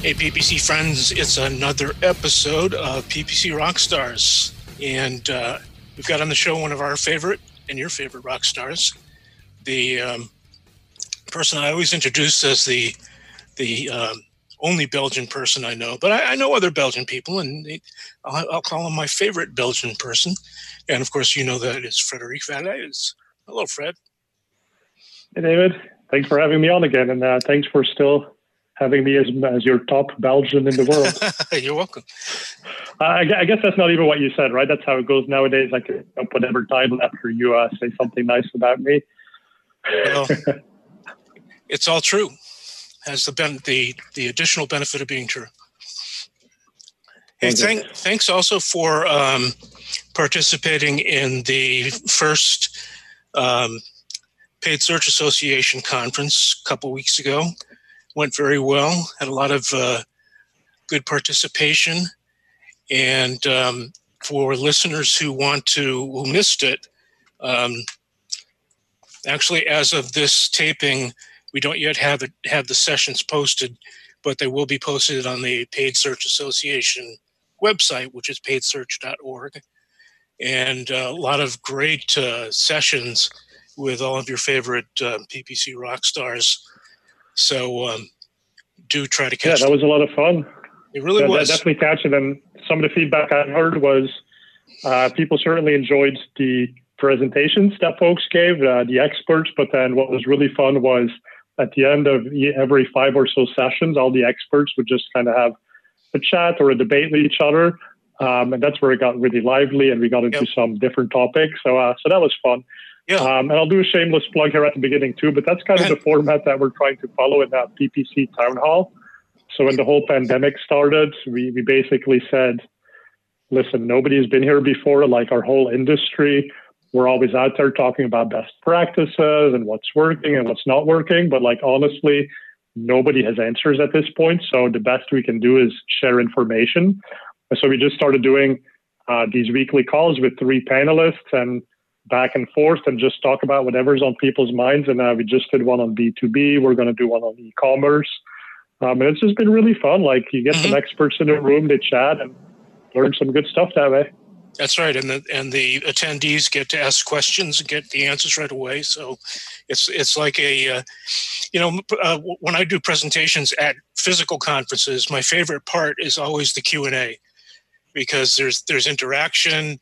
Hey, PPC friends, it's another episode of PPC Rockstars. And uh, we've got on the show one of our favorite and your favorite rock stars, the um, person I always introduce as the the um, only Belgian person I know, but I, I know other Belgian people, and I'll, I'll, call him my favorite Belgian person. And of course, you know that is Frederick Vallaeys. Hello, Fred. Hey, David. Thanks for having me on again, and uh, thanks for still having me as, as your top Belgian in the world. You're welcome. Uh, I, I, guess that's not even what you said, right? That's how it goes nowadays. I can put whatever title after you uh, say something nice about me. Well, it's all true. Has the ben- the the additional benefit of being true. Hey, thank, thanks also for um, participating in the first um, Paid Search Association conference a couple weeks ago. Went very well. Had a lot of uh, good participation, and um, for listeners who want to who missed it, um, actually, as of this taping, we don't yet have it have the sessions posted, but they will be posted on the Paid Search Association website, which is paidsearch.org, and uh, a lot of great uh, sessions with all of your favorite uh, PPC rock stars. So um, do try to catch. Yeah, that was a lot of fun. It really yeah, was. Definitely catch it. And some of the feedback I heard was uh, people certainly enjoyed the presentations that folks gave, uh, the experts. But then what was really fun was at the end of every five or so sessions, all the experts would just kind of have a chat or a debate with each other. Um, and that's where it got really lively and we got into yep. some different topics. So, uh, so that was fun. Yeah. Um, and I'll do a shameless plug here at the beginning too, but that's kind of the format that we're trying to follow in that PPC town hall. So when the whole pandemic started, we, we basically said, listen, nobody's been here before, like our whole industry. We're always out there talking about best practices and what's working and what's not working. But like honestly, nobody has answers at this point. So the best we can do is share information. So we just started doing uh, these weekly calls with three panelists and back and forth and just talk about whatever's on people's minds. And uh, we just did one on B2B. We're going to do one on e-commerce. Um, and it's just been really fun. Like you get mm-hmm. some experts in the room, they chat and learn some good stuff that way. That's right, and the and the attendees get to ask questions and get the answers right away. So it's it's like a, uh, you know, uh, when I do presentations at physical conferences, my favorite part is always the Q and A because there's there's interaction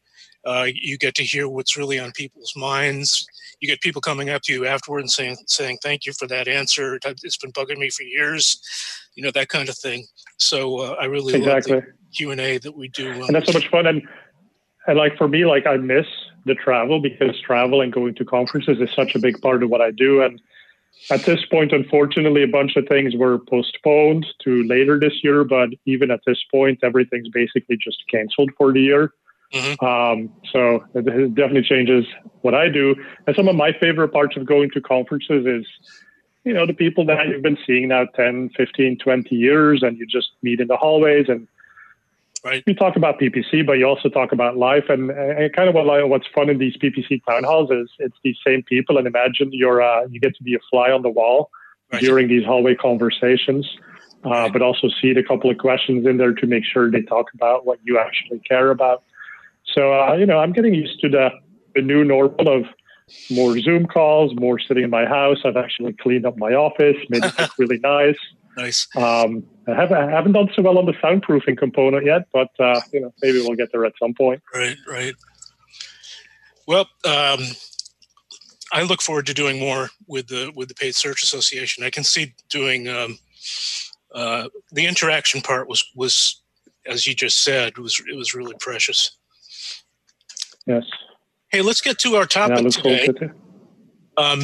uh, you get to hear what's really on people's minds. You get people coming up to you afterward and saying, saying, thank you for that answer. It's been bugging me for years, you know, that kind of thing. So uh, I really exactly. love the Q&A that we do. and that's so much fun. And, and like for me, like I miss the travel because travel and going to conferences is such a big part of what I do. And at this point, unfortunately, a bunch of things were postponed to later this year. But even at this point, everything's basically just canceled for the year. Mm-hmm. Um, so it definitely changes what I do. And some of my favorite parts of going to conferences is, you know, the people that you've been seeing now 10, 15, 20 years, and you just meet in the hallways and right. you talk about PPC, but you also talk about life. And, and kind of what, what's fun in these PPC town halls is it's these same people. And imagine you're, uh, you get to be a fly on the wall right. during these hallway conversations. Uh, but also seed a couple of questions in there to make sure they talk about what you actually care about. So, uh, you know, I'm getting used to the, the new normal of more Zoom calls, more sitting in my house. I've actually cleaned up my office, made it look really nice. Nice. Um, I haven't, I haven't done so well on the soundproofing component yet, but uh, you know, maybe we'll get there at some point. Right, right. Well, um, I look forward to doing more with the with the Paid Search Association. I can see doing um, uh, the interaction part was was as you just said was it was really precious. Yes. Hey, let's get to our topic yeah, today. Um,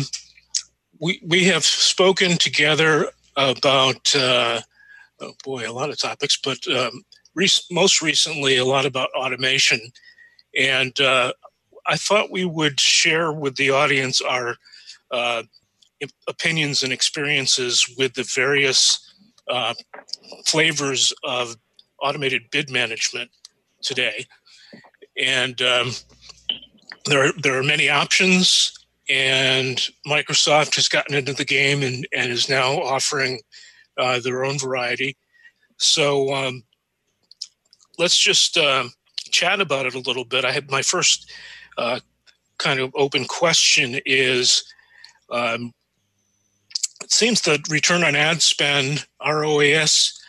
we we have spoken together about uh, oh boy, a lot of topics, but um, re- most recently, a lot about automation. And uh, I thought we would share with the audience our uh, opinions and experiences with the various uh, flavors of automated bid management today. And um, there, are, there are many options, and Microsoft has gotten into the game and, and is now offering uh, their own variety. So um, let's just uh, chat about it a little bit. I had my first uh, kind of open question is um, it seems that return on ad spend, ROAS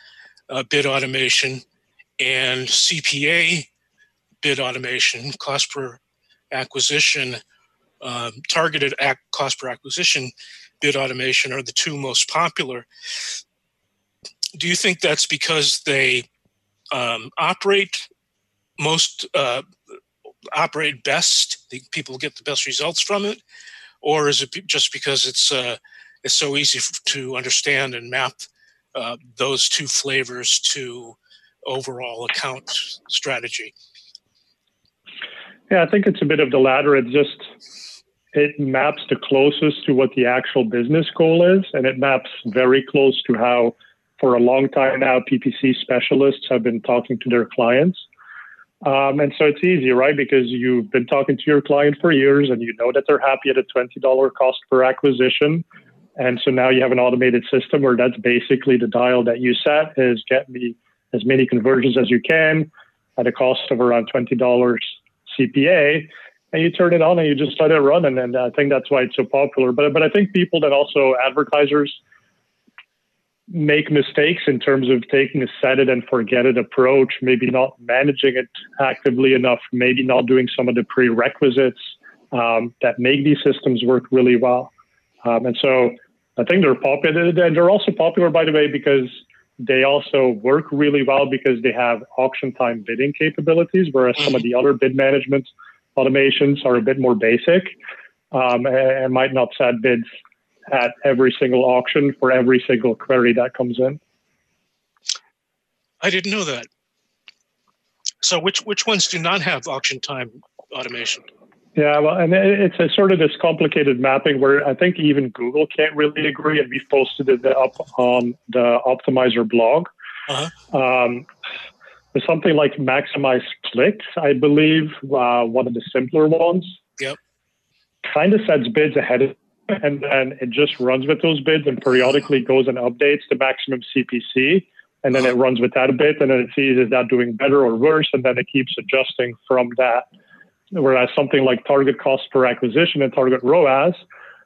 uh, bid automation, and CPA bid automation, cost per acquisition, um, targeted ac- cost per acquisition bid automation are the two most popular. Do you think that's because they um, operate most uh, operate best? The people get the best results from it, or is it just because it's uh, it's so easy to understand and map uh, those two flavors to overall account strategy? Yeah, I think it's a bit of the latter. It just it maps the closest to what the actual business goal is, and it maps very close to how, for a long time now, PPC specialists have been talking to their clients. Um, and so it's easy, right? Because you've been talking to your client for years and you know that they're happy at a $20 cost per acquisition. And so now you have an automated system where that's basically the dial that you set is get me as many conversions as you can at a cost of around $20 CPA. And you turn it on and you just let it run. And, and I think that's why it's so popular. But, but I think people that also advertisers make mistakes in terms of taking a set it and forget it approach, maybe not managing it actively enough, maybe not doing some of the prerequisites um, that make these systems work really well. Um, and so I think they're popular. And they're also popular, by the way, because they also work really well because they have auction time bidding capabilities, whereas some of the other bid management automations are a bit more basic um, and might not set bids at every single auction for every single query that comes in. I didn't know that. So which which ones do not have auction time automation? Yeah, well, and it's a sort of this complicated mapping where I think even Google can't really agree, and we've posted it up on the Optmyzr blog. Uh-huh. Um, there's something like maximize clicks, I believe, uh, one of the simpler ones. Yep. Kind of sets bids ahead of and then it just runs with those bids and periodically goes and updates the maximum CPC. And then it runs with that a bit and then it sees is that doing better or worse. And then it keeps adjusting from that. Whereas something like target cost per acquisition and target ROAS,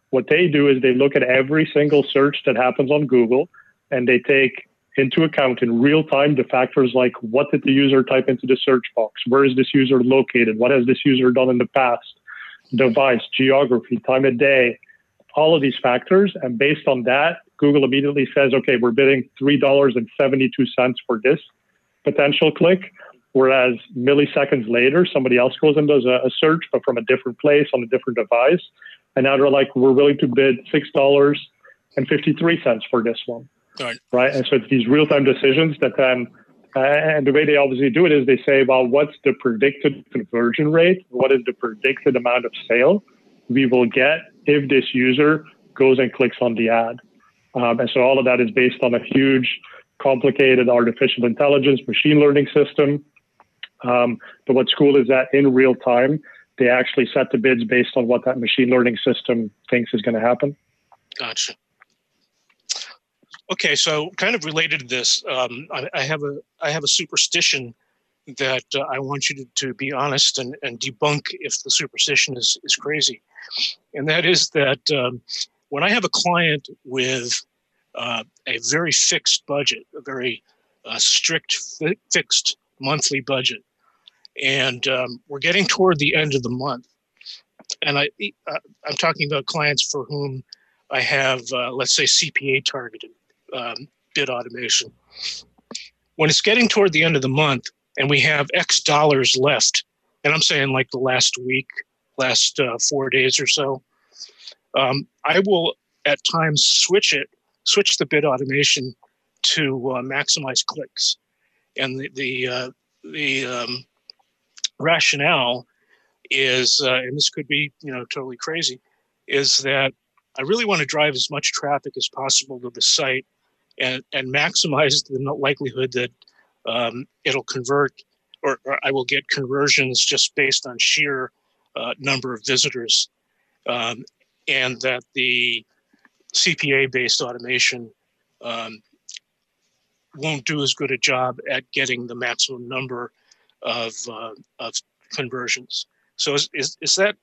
what they do is they look at every single search that happens on Google and they take into account in real time the factors like what did the user type into the search box? Where is this user located? What has this user done in the past? Device, geography, time of day, all of these factors. And based on that, Google immediately says, okay, we're bidding $3.72 for this potential click. Whereas milliseconds later, somebody else goes and does a, a search, but from a different place on a different device. And now they're like, we're willing to bid $6.53 for this one. Right. right. And so it's these real time decisions that then, uh, and the way they obviously do it is they say, well, what's the predicted conversion rate? What is the predicted amount of sale we will get if this user goes and clicks on the ad. Um, and so all of that is based on a huge, complicated artificial intelligence machine learning system. Um, but what's cool is that in real time, they actually set the bids based on what that machine learning system thinks is going to happen. Gotcha. Okay, so kind of related to this, um, I, I, have a I have a superstition that uh, I want you to, to be honest and, and debunk if the superstition is, is crazy. And that is that um, when I have a client with uh, a very fixed budget, a very uh, strict, fi- fixed monthly budget, and um, we're getting toward the end of the month, and I, uh, I'm talking about clients for whom I have, uh, let's say, CPA targeted um, bid automation. When it's getting toward the end of the month, and we have X dollars left, and I'm saying like the last week, last uh, four days or so, um, I will at times switch it, switch the bid automation to uh, maximize clicks. And the the uh, the um, rationale is, uh, and this could be you know totally crazy, is that I really want to drive as much traffic as possible to the site and and maximize the likelihood that um, it'll convert or, or, I will get conversions just based on sheer uh, number of visitors, um, and that the CPA based automation um, won't do as good a job at getting the maximum number of uh, of conversions. So is, is is that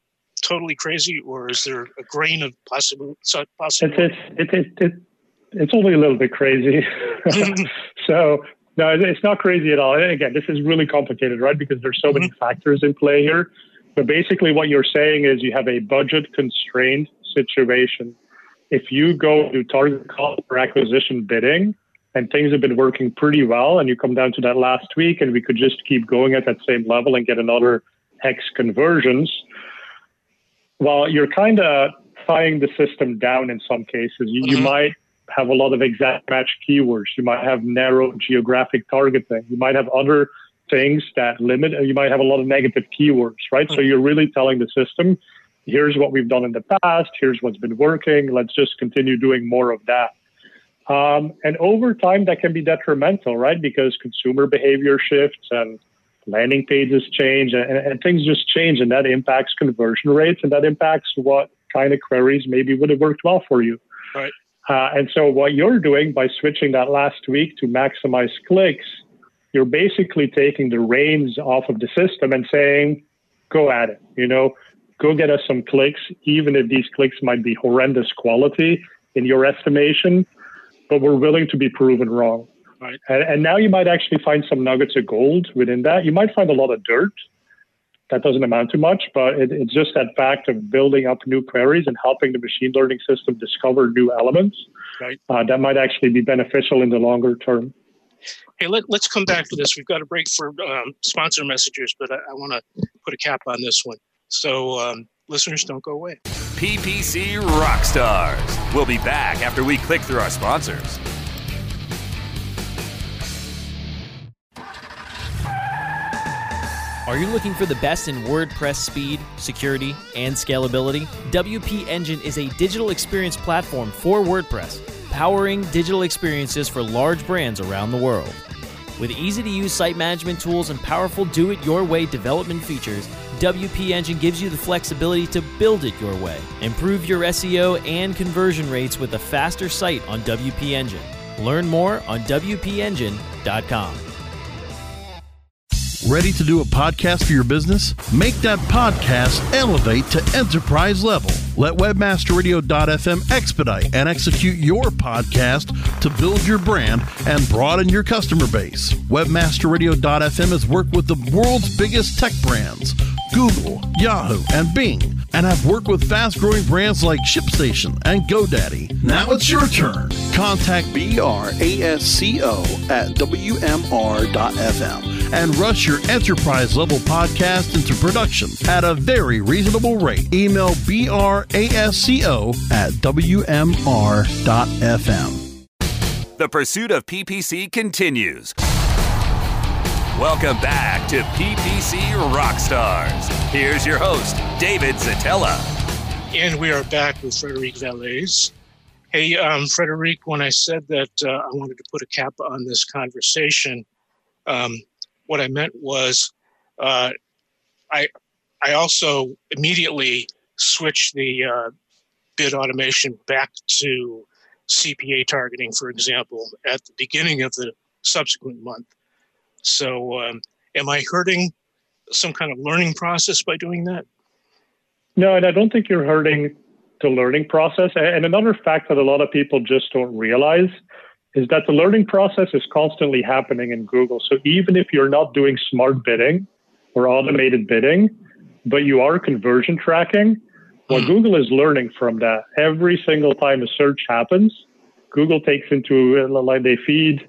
totally crazy, or is there a grain of possible possibility? It's it's it, it, it's only a little bit crazy. so no, it's not crazy at all. And again, this is really complicated, right? Because there's so mm-hmm. many factors in play here. But basically, what you're saying is you have a budget constrained situation. If you go to target cost per acquisition bidding, and things have been working pretty well, and you come down to that last week, and we could just keep going at that same level and get another X conversions, well, you're kind of tying the system down in some cases. You, mm-hmm. you might have a lot of exact match keywords. You might have narrow geographic targeting. You might have other things that limit, you might have a lot of negative keywords, right? Mm-hmm. So you're really telling the system, here's what we've done in the past, here's what's been working, let's just continue doing more of that. Um, and over time, that can be detrimental, right? Because consumer behavior shifts and landing pages change and, and, things just change, and that impacts conversion rates and that impacts what kind of queries maybe would have worked well for you. Right. Uh, and so, what you're doing by switching that last week to maximize clicks, you're basically taking the reins off of the system and saying, go at it. You know, go get us some clicks, even if these clicks might be horrendous quality in your estimation, but we're willing to be proven wrong. Right. And, and now you might actually find some nuggets of gold within that. You might find a lot of dirt that doesn't amount to much, but it, it's just that fact of building up new queries and helping the machine learning system discover new elements right. uh, that might actually be beneficial in the longer term. Hey, let, us come back to this. We've got a break for um, sponsor messages, but I, I want to put a cap on this one. So, um, listeners, don't go away. PPC Rockstars. We'll be back after we click through our sponsors. Are you looking for the best in WordPress speed, security, and scalability? WP Engine is a digital experience platform for WordPress, powering digital experiences for large brands around the world. With easy to use site management tools and powerful do it your way development features, WP Engine gives you the flexibility to build it your way. Improve your SEO and conversion rates with a faster site on WP Engine. Learn more on WPEngine.com. Ready to do a podcast for your business? Make that podcast elevate to enterprise level. Let webmasterradio.fm expedite and execute your podcast to build your brand and broaden your customer base. Webmasterradio.fm has worked with the world's biggest tech brands, Google, Yahoo, and Bing, and have worked with fast growing brands like ShipStation and GoDaddy. Now it's your turn. Contact BRASCO at WMR.fm and rush your enterprise level podcast into production at a very reasonable rate. Email brasco at wmr.fm. The pursuit of PPC continues. Welcome back to PPC Rockstars. Here's your host, David Szetela. And we are back with Frederick Vallaeys. Hey, um, Frederick, when I said that uh, I wanted to put a cap on this conversation, um, what I meant was uh, I I also immediately switched the uh, bid automation back to CPA targeting, for example, at the beginning of the subsequent month. So, um, am I hurting some kind of learning process by doing that? No, and I don't think you're hurting the learning process. And another fact that a lot of people just don't realize is that the learning process is constantly happening in Google. So even if you're not doing smart bidding or automated bidding, but you are conversion tracking, well, mm. Google is learning from that. Every single time a search happens, Google takes into like they feed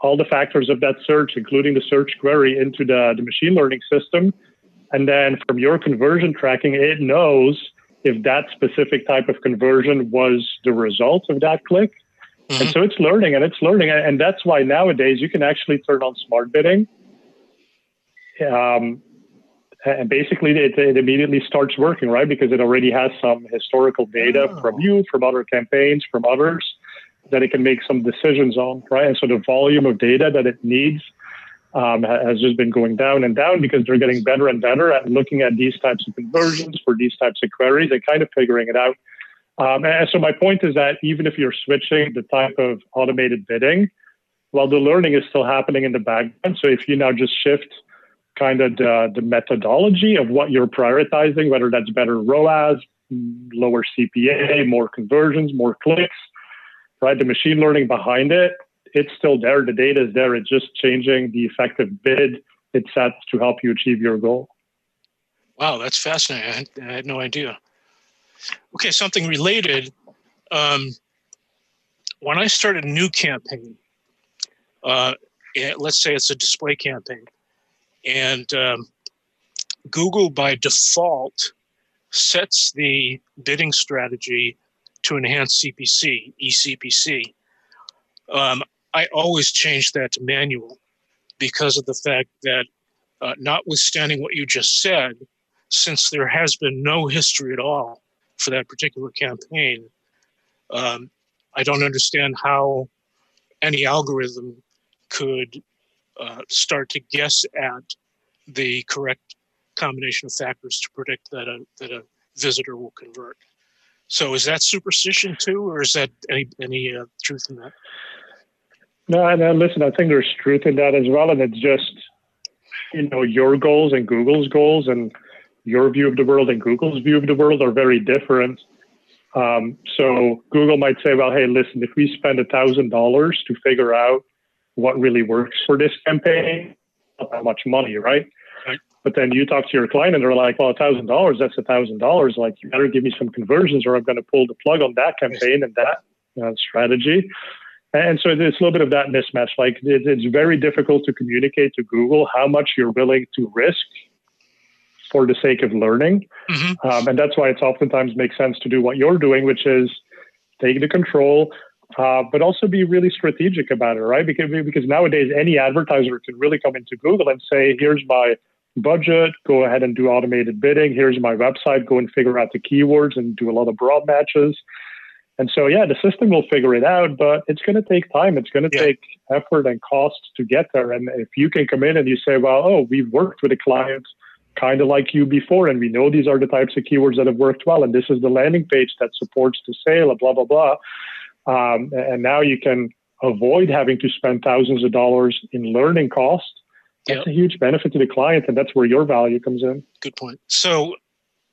all the factors of that search, including the search query, into the, the machine learning system. And then from your conversion tracking, it knows if that specific type of conversion was the result of that click Mm-hmm. And so it's learning and it's learning. And that's why nowadays you can actually turn on smart bidding. Um, and basically it, it, immediately starts working, right? Because it already has some historical data oh. from you, from other campaigns, from others that it can make some decisions on, right? And so the volume of data that it needs um, has just been going down and down because they're getting better and better at looking at these types of conversions for these types of queries and kind of figuring it out. Um, and so my point is that even if you're switching the type of automated bidding, well, the learning is still happening in the background. So if you now just shift kind of the, the methodology of what you're prioritizing, whether that's better ROAS, lower CPA, more conversions, more clicks, right? The machine learning behind it, it's still there. The data is there. It's just changing the effective bid it sets to help you achieve your goal. Wow, that's fascinating. I had, I had no idea. Okay, something related. Um, when I start a new campaign, uh, let's say it's a display campaign, and um, Google by default sets the bidding strategy to enhance CPC, eCPC. Um, I always change that to manual because of the fact that, uh, notwithstanding what you just said, since there has been no history at all for that particular campaign, um, I don't understand how any algorithm could uh, start to guess at the correct combination of factors to predict that a that a visitor will convert. So is that superstition too, or is that any any uh, truth in that? No, no. Listen, I think there's truth in that as well, and it's just you know your goals and Google's goals and your view of the world and Google's view of the world are very different. Um, so Google might say, well, hey, listen, if we spend a thousand dollars to figure out what really works for this campaign, not that much money, right? But then you talk to your client and they're like, well, a thousand dollars, that's a thousand dollars. Like, you better give me some conversions or I'm going to pull the plug on that campaign and that uh, strategy. And so it's a little bit of that mismatch. Like, it's very difficult to communicate to Google how much you're willing to risk for the sake of learning. Mm-hmm. Um, and that's why it's oftentimes makes sense to do what you're doing, which is take the control, uh, but also be really strategic about it, right? Because, because nowadays any advertiser can really come into Google and say, here's my budget, go ahead and do automated bidding. Here's my website, go and figure out the keywords and do a lot of broad matches. And so, yeah, the system will figure it out, but it's going to take time. It's going to yeah. take effort and cost to get there. And if you can come in and you say, well, oh, we've worked with a client kind of like you before, and we know these are the types of keywords that have worked well, and this is the landing page that supports the sale, blah, blah, blah. Um, and now you can avoid having to spend thousands of dollars in learning costs. That's yep. a huge benefit to the client, and that's where your value comes in. Good point. So,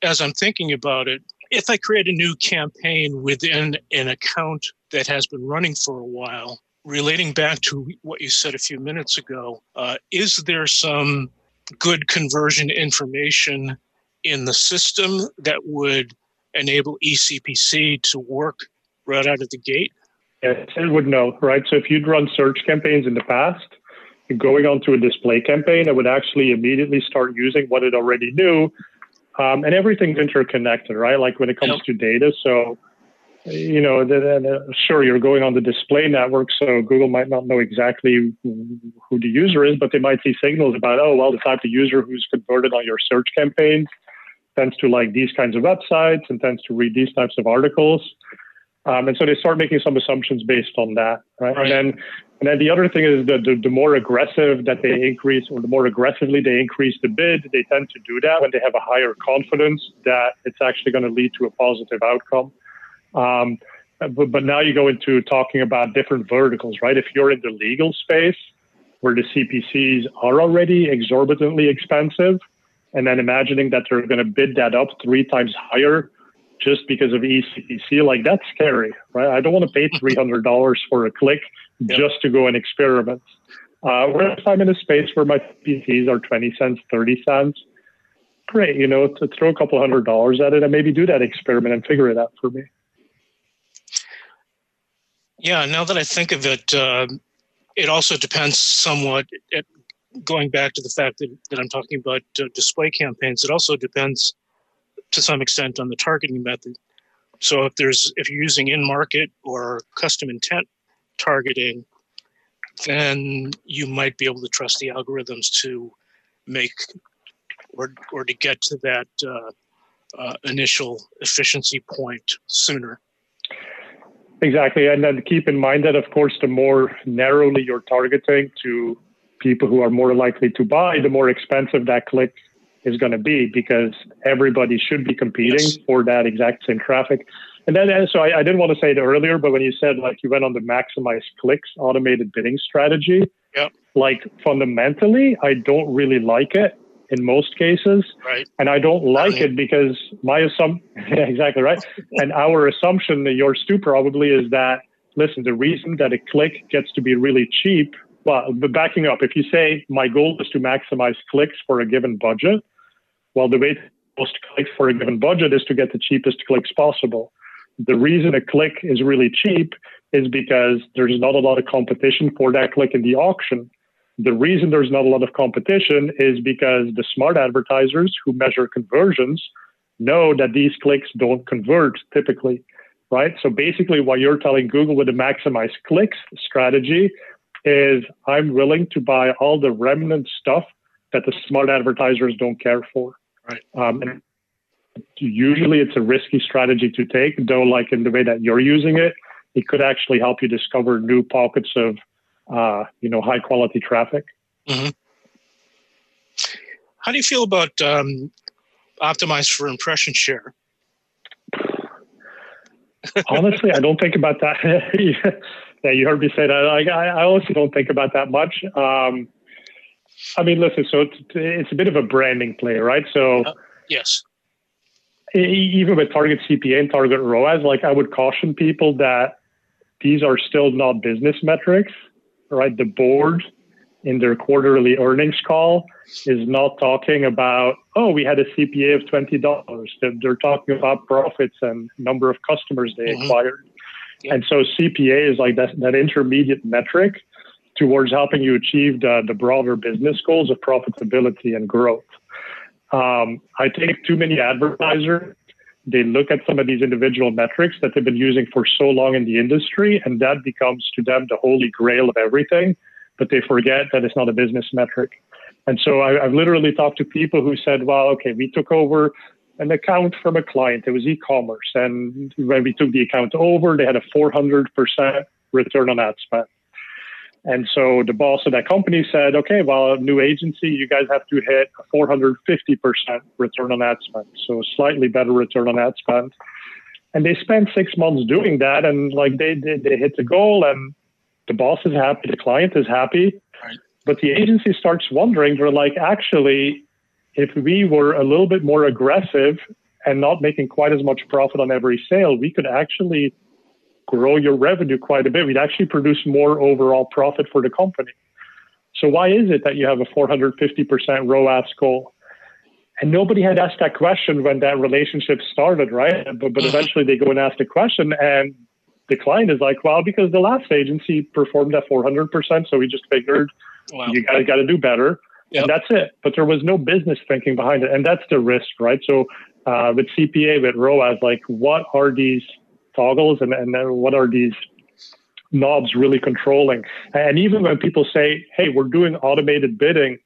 as I'm thinking about it, if I create a new campaign within an account that has been running for a while, relating back to what you said a few minutes ago, uh, is there some good conversion information in the system that would enable eCPC to work right out of the gate? Yes, it would know, right? So if you'd run search campaigns in the past, going onto a display campaign, it would actually immediately start using what it already knew. Um, and everything's interconnected, right? Like when it comes to data. So, you know, the, the, sure, you're going on the display network, so Google might not know exactly who the user is, but they might see signals about, oh, well, the type of user who's converted on your search campaign tends to like these kinds of websites and tends to read these types of articles. Um, and so they start making some assumptions based on that, right? right. And then, and then the other thing is that the, the more aggressive that they increase, or the more aggressively they increase the bid, they tend to do that when they have a higher confidence that it's actually going to lead to a positive outcome. Um, but, but now you go into talking about different verticals, right? If you're in the legal space where the CPCs are already exorbitantly expensive, and then imagining that they're going to bid that up three times higher just because of eCPC, like that's scary, right? I don't want to pay three hundred dollars for a click just to go and experiment. Uh, whereas I'm in a space where my PCs are twenty cents, thirty cents, great, you know, to throw a couple hundred dollars at it and maybe do that experiment and figure it out for me. Yeah, now that I think of it, uh, it also depends somewhat. At, going back to the fact that, that I'm talking about uh, display campaigns, it also depends to some extent on the targeting method. So if there's if you're using in market or custom intent targeting, then you might be able to trust the algorithms to make or or to get to that uh, uh, initial efficiency point sooner. Exactly, and then keep in mind that, of course, the more narrowly you're targeting to people who are more likely to buy, the more expensive that click is going to be because everybody should be competing yes. for that exact same traffic. And then, so I, I, didn't want to say it earlier, but when you said like you went on the maximize clicks automated bidding strategy, yep. like fundamentally, I don't really like it in most cases. Right. And I don't like I mean, it because my assumption, yeah, exactly right. and our assumption, that yours too probably, is that, listen, the reason that a click gets to be really cheap, well, but backing up, if you say my goal is to maximize clicks for a given budget, well, the way to most clicks for a given budget is to get the cheapest clicks possible. The reason a click is really cheap is because there's not a lot of competition for that click in the auction. The reason there's not a lot of competition is because the smart advertisers who measure conversions know that these clicks don't convert typically, right? So basically, what you're telling Google with the maximize clicks strategy is I'm willing to buy all the remnant stuff that the smart advertisers don't care for. Right. Um, and usually it's a risky strategy to take, though, like in the way that you're using it, it could actually help you discover new pockets of uh, you know, high quality traffic. Mm-hmm. How do you feel about um, optimized for impression share? honestly, I don't think about that. yeah, you heard me say that. Like, I, I honestly don't think about that much. Um, I mean, listen, so it's, it's, a bit of a branding play, right? So, uh, yes, even with target CPA and target ROAS, like I would caution people that these are still not business metrics right? The board in their quarterly earnings call is not talking about, oh, we had a CPA of $20. They're, they're talking about profits and number of customers they mm-hmm. acquired. Yeah. And so CPA is like that, that intermediate metric towards helping you achieve the, the broader business goals of profitability and growth. Um, I think too many advertisers they look at some of these individual metrics that they've been using for so long in the industry, and that becomes to them the holy grail of everything. But they forget that it's not a business metric. And so I, have literally talked to people who said, well, okay, we took over an account from a client. It was e commerce. And when we took the account over, they had a 400% return on ad spend. And so the boss of that company said, okay, well, new agency, you guys have to hit a 450% return on ad spend. So slightly better return on ad spend. And they spent six months doing that. And like they, they, they hit the goal and the boss is happy, the client is happy. Right. But the agency starts wondering, they're like, actually, if we were a little bit more aggressive and not making quite as much profit on every sale, we could actually grow your revenue quite a bit. We'd actually produce more overall profit for the company. So why is it that you have a 450% ROAS goal? And nobody had asked that question when that relationship started, right? But, but eventually they go and ask the question, and the client is like, well, because the last agency performed at 400%, so we just figured wow. you guys got to do better. Yep. And that's it. But there was no business thinking behind it. And that's the risk, right? So uh, with CPA, with ROAS, like what are these toggles and, and what are these knobs really controlling? And even when people say, hey, we're doing automated bidding,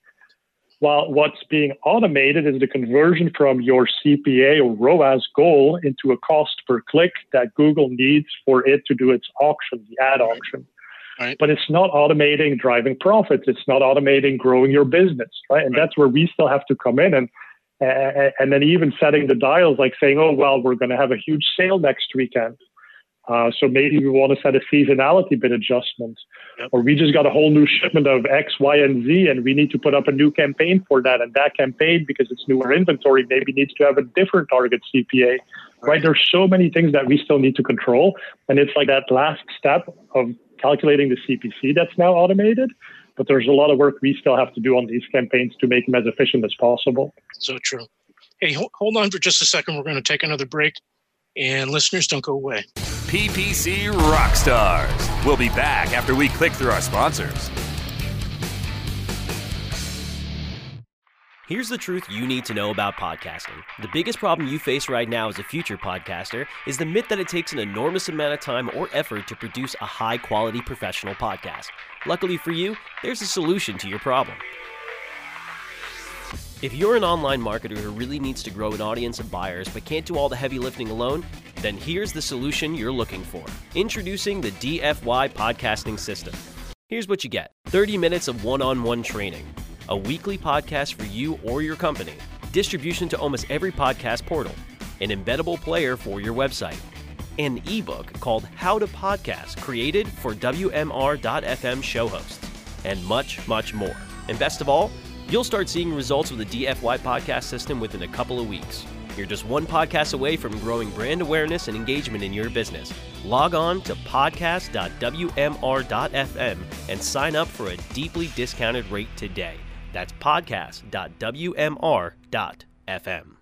well, what's being automated is the conversion from your CPA or ROAS goal into a cost per click that Google needs for it to do its auction, the ad auction. Right. But it's not automating driving profits. It's not automating growing your business, right? And right. that's where we still have to come in and and then even setting the dials, like saying, oh, well, we're going to have a huge sale next weekend. Uh, so maybe we want to set a seasonality bid adjustment, yep. or we just got a whole new shipment of X, Y, and Z, and we need to put up a new campaign for that. And that campaign, because it's newer inventory, maybe needs to have a different target CPA. Right. right? There's so many things that we still need to control, and it's like that last step of calculating the CPC that's now automated but there's a lot of work we still have to do on these campaigns to make them as efficient as possible. So true. Hey, hold on for just a second. We're going to take another break, and listeners, don't go away. PPC Rockstars. We'll be back after we click through our sponsors. Here's the truth you need to know about podcasting. The biggest problem you face right now as a future podcaster is the myth that it takes an enormous amount of time or effort to produce a high quality professional podcast. Luckily for you, there's a solution to your problem. If you're an online marketer who really needs to grow an audience of buyers but can't do all the heavy lifting alone, then here's the solution you're looking for. Introducing the DFY podcasting system. Here's what you get 30 minutes of one on one training a weekly podcast for you or your company, distribution to almost every podcast portal, an embeddable player for your website, an ebook called How to Podcast created for WMR.FM show hosts, and much, much more. And best of all, you'll start seeing results with the DFY podcast system within a couple of weeks. You're just one podcast away from growing brand awareness and engagement in your business. Log on to podcast.wmr.fm and sign up for a deeply discounted rate today. That's podcast.wmr.fm.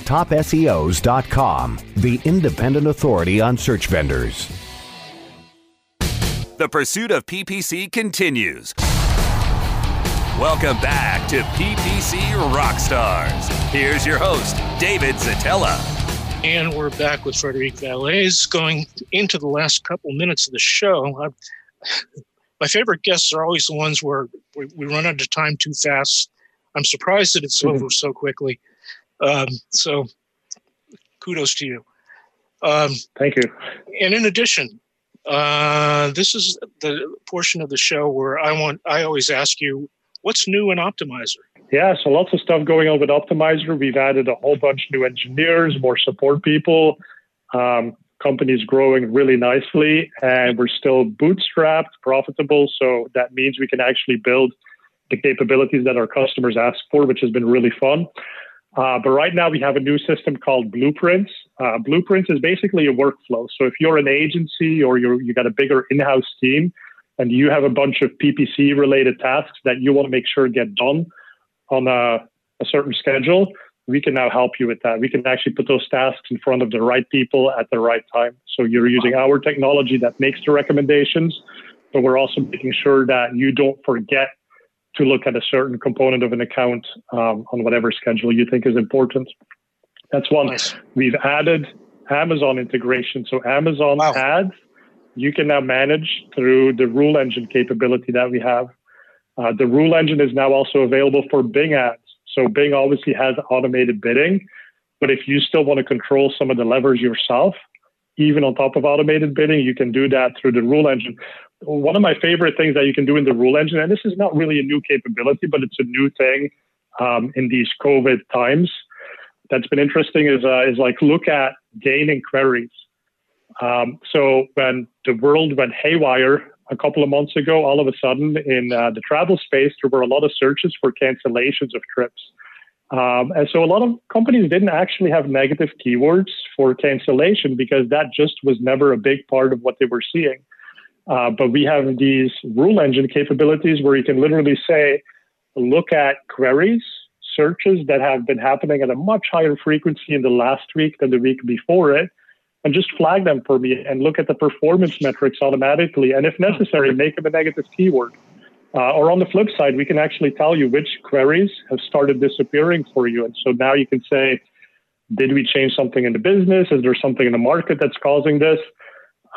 TopSEOs.com, the independent authority on search vendors. The pursuit of PPC continues. Welcome back to PPC Rockstars. Here's your host, David Szetela. And we're back with Frederick Vallaeys going into the last couple minutes of the show. I've, my favorite guests are always the ones where we, we, run out of time too fast. I'm surprised that it's mm-hmm. over so quickly. Um, so kudos to you. Um, Thank you. And in addition, uh, this is the portion of the show where I want I always ask you What's new in Optmyzr. Yeah, so lots of stuff going on with Optmyzr. We've added a whole bunch new engineers, more support people. Um, company's growing really nicely, and we're still bootstrapped, profitable. So that means we can actually build the capabilities that our customers ask for, which has been really fun. Uh, but right now we have a new system called Blueprints. Uh, Blueprints is basically a workflow. So if you're an agency or you're, you got a bigger in-house team, and you have a bunch of PPC related tasks that you want to make sure get done on a, a certain schedule, we can now help you with that. We can actually put those tasks in front of the right people at the right time. So you're using our technology that makes the recommendations, but we're also making sure that you don't forget to look at a certain component of an account um, on whatever schedule you think is important. That's one. Nice. We've added Amazon integration. So Amazon wow. ads you can now manage through the rule engine capability that we have. Uh, the rule engine is now also available for Bing ads. So Bing obviously has automated bidding, but if you still want to control some of the levers yourself, even on top of automated bidding, you can do that through the rule engine. One of my favorite things that you can do in the rule engine, and this is not really a new capability, but it's a new thing um, in these COVID times that's been interesting is, uh, is like look at gaining queries. Um, so when the world went haywire a couple of months ago, all of a sudden in uh, the travel space, there were a lot of searches for cancellations of trips. Um, and so a lot of companies didn't actually have negative keywords for cancellation because that just was never a big part of what they were seeing. Uh, but we have these rule engine capabilities where you can literally say, look at queries, searches that have been happening at a much higher frequency in the last week than the week before it and just flag them for me and look at the performance metrics automatically. And if necessary, make them a negative keyword. Uh, or on the flip side, we can actually tell you which queries have started disappearing for you. And so now you can say, did we change something in the business? Is there something in the market that's causing this?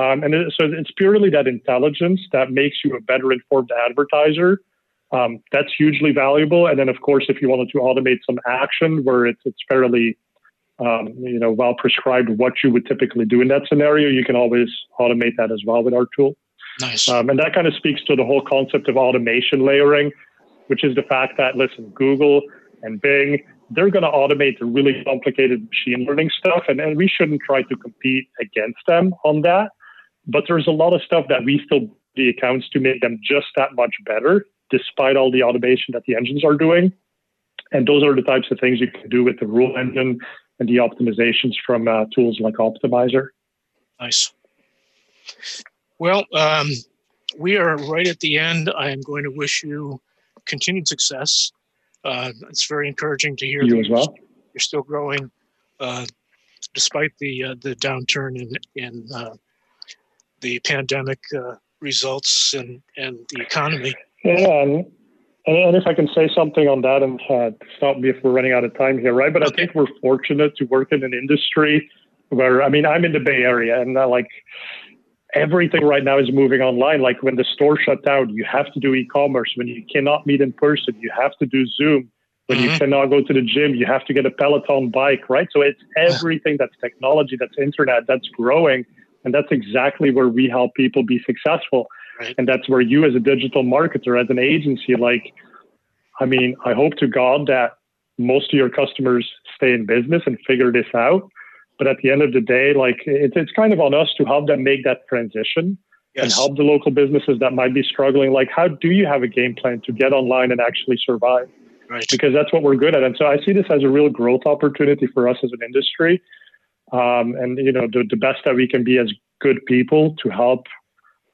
Um, and it, so it's purely that intelligence that makes you a better informed advertiser. Um, that's hugely valuable. And then, of course, if you wanted to automate some action where it's, it's fairly um, you know, well prescribed what you would typically do in that scenario, you can always automate that as well with our tool. Nice. Um, and that kind of speaks to the whole concept of automation layering, which is the fact that, listen, Google and Bing, they're going to automate the really complicated machine learning stuff. And, and we shouldn't try to compete against them on that. But there's a lot of stuff that we still the accounts to make them just that much better, despite all the automation that the engines are doing. And those are the types of things you can do with the rule engine and the optimizations from uh, tools like Optmyzr. Nice. Well, um, we are right at the end. I am going to wish you continued success. Uh, it's very encouraging to hear you as well. You're still growing uh, despite the uh, the downturn in in uh, the pandemic uh, results and and the economy. Yeah, and, and if I can say something on that, and uh, stop me if we're running out of time here, right? But okay. I think we're fortunate to work in an industry where I mean I'm in the Bay Area, and like everything right now is moving online. Like when the store shut down, you have to do e-commerce. When you cannot meet in person, you have to do Zoom. When mm-hmm. you cannot go to the gym, you have to get a Peloton bike, right? So it's everything that's technology, that's internet, that's growing. And that's exactly where we help people be successful. Right. And that's where you, as a digital marketer, as an agency, like, I mean, I hope to God that most of your customers stay in business and figure this out. But at the end of the day, like it's it's kind of on us to help them make that transition yes. and help the local businesses that might be struggling. Like, how do you have a game plan to get online and actually survive? Right. Because that's what we're good at. And so I see this as a real growth opportunity for us as an industry. Um, and you know, the, the best that we can be as good people to help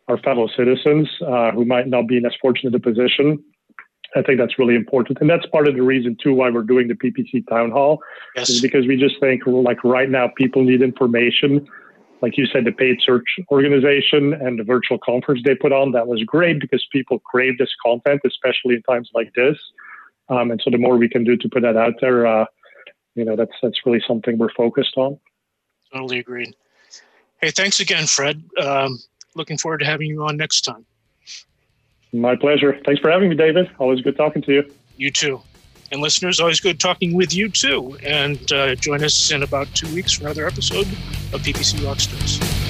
our fellow citizens uh, who might not be in as fortunate a position I think that's really important. And that's part of the reason, too, why we're doing the PPC town hall, yes. is because we just think, like, right now, people need information. Like you said, the paid search organization and the virtual conference they put on, that was great because people crave this content, especially in times like this. Um, and so the more we can do to put that out there, uh, you know, that's that's really something we're focused on. Totally agreed. Hey, thanks again, Fred. Um, looking forward to having you on next time. My pleasure. Thanks for having me, David. Always good talking to you. You too. And listeners, always good talking with you too. And uh, join us in about two weeks for another episode of PPC Rockstars.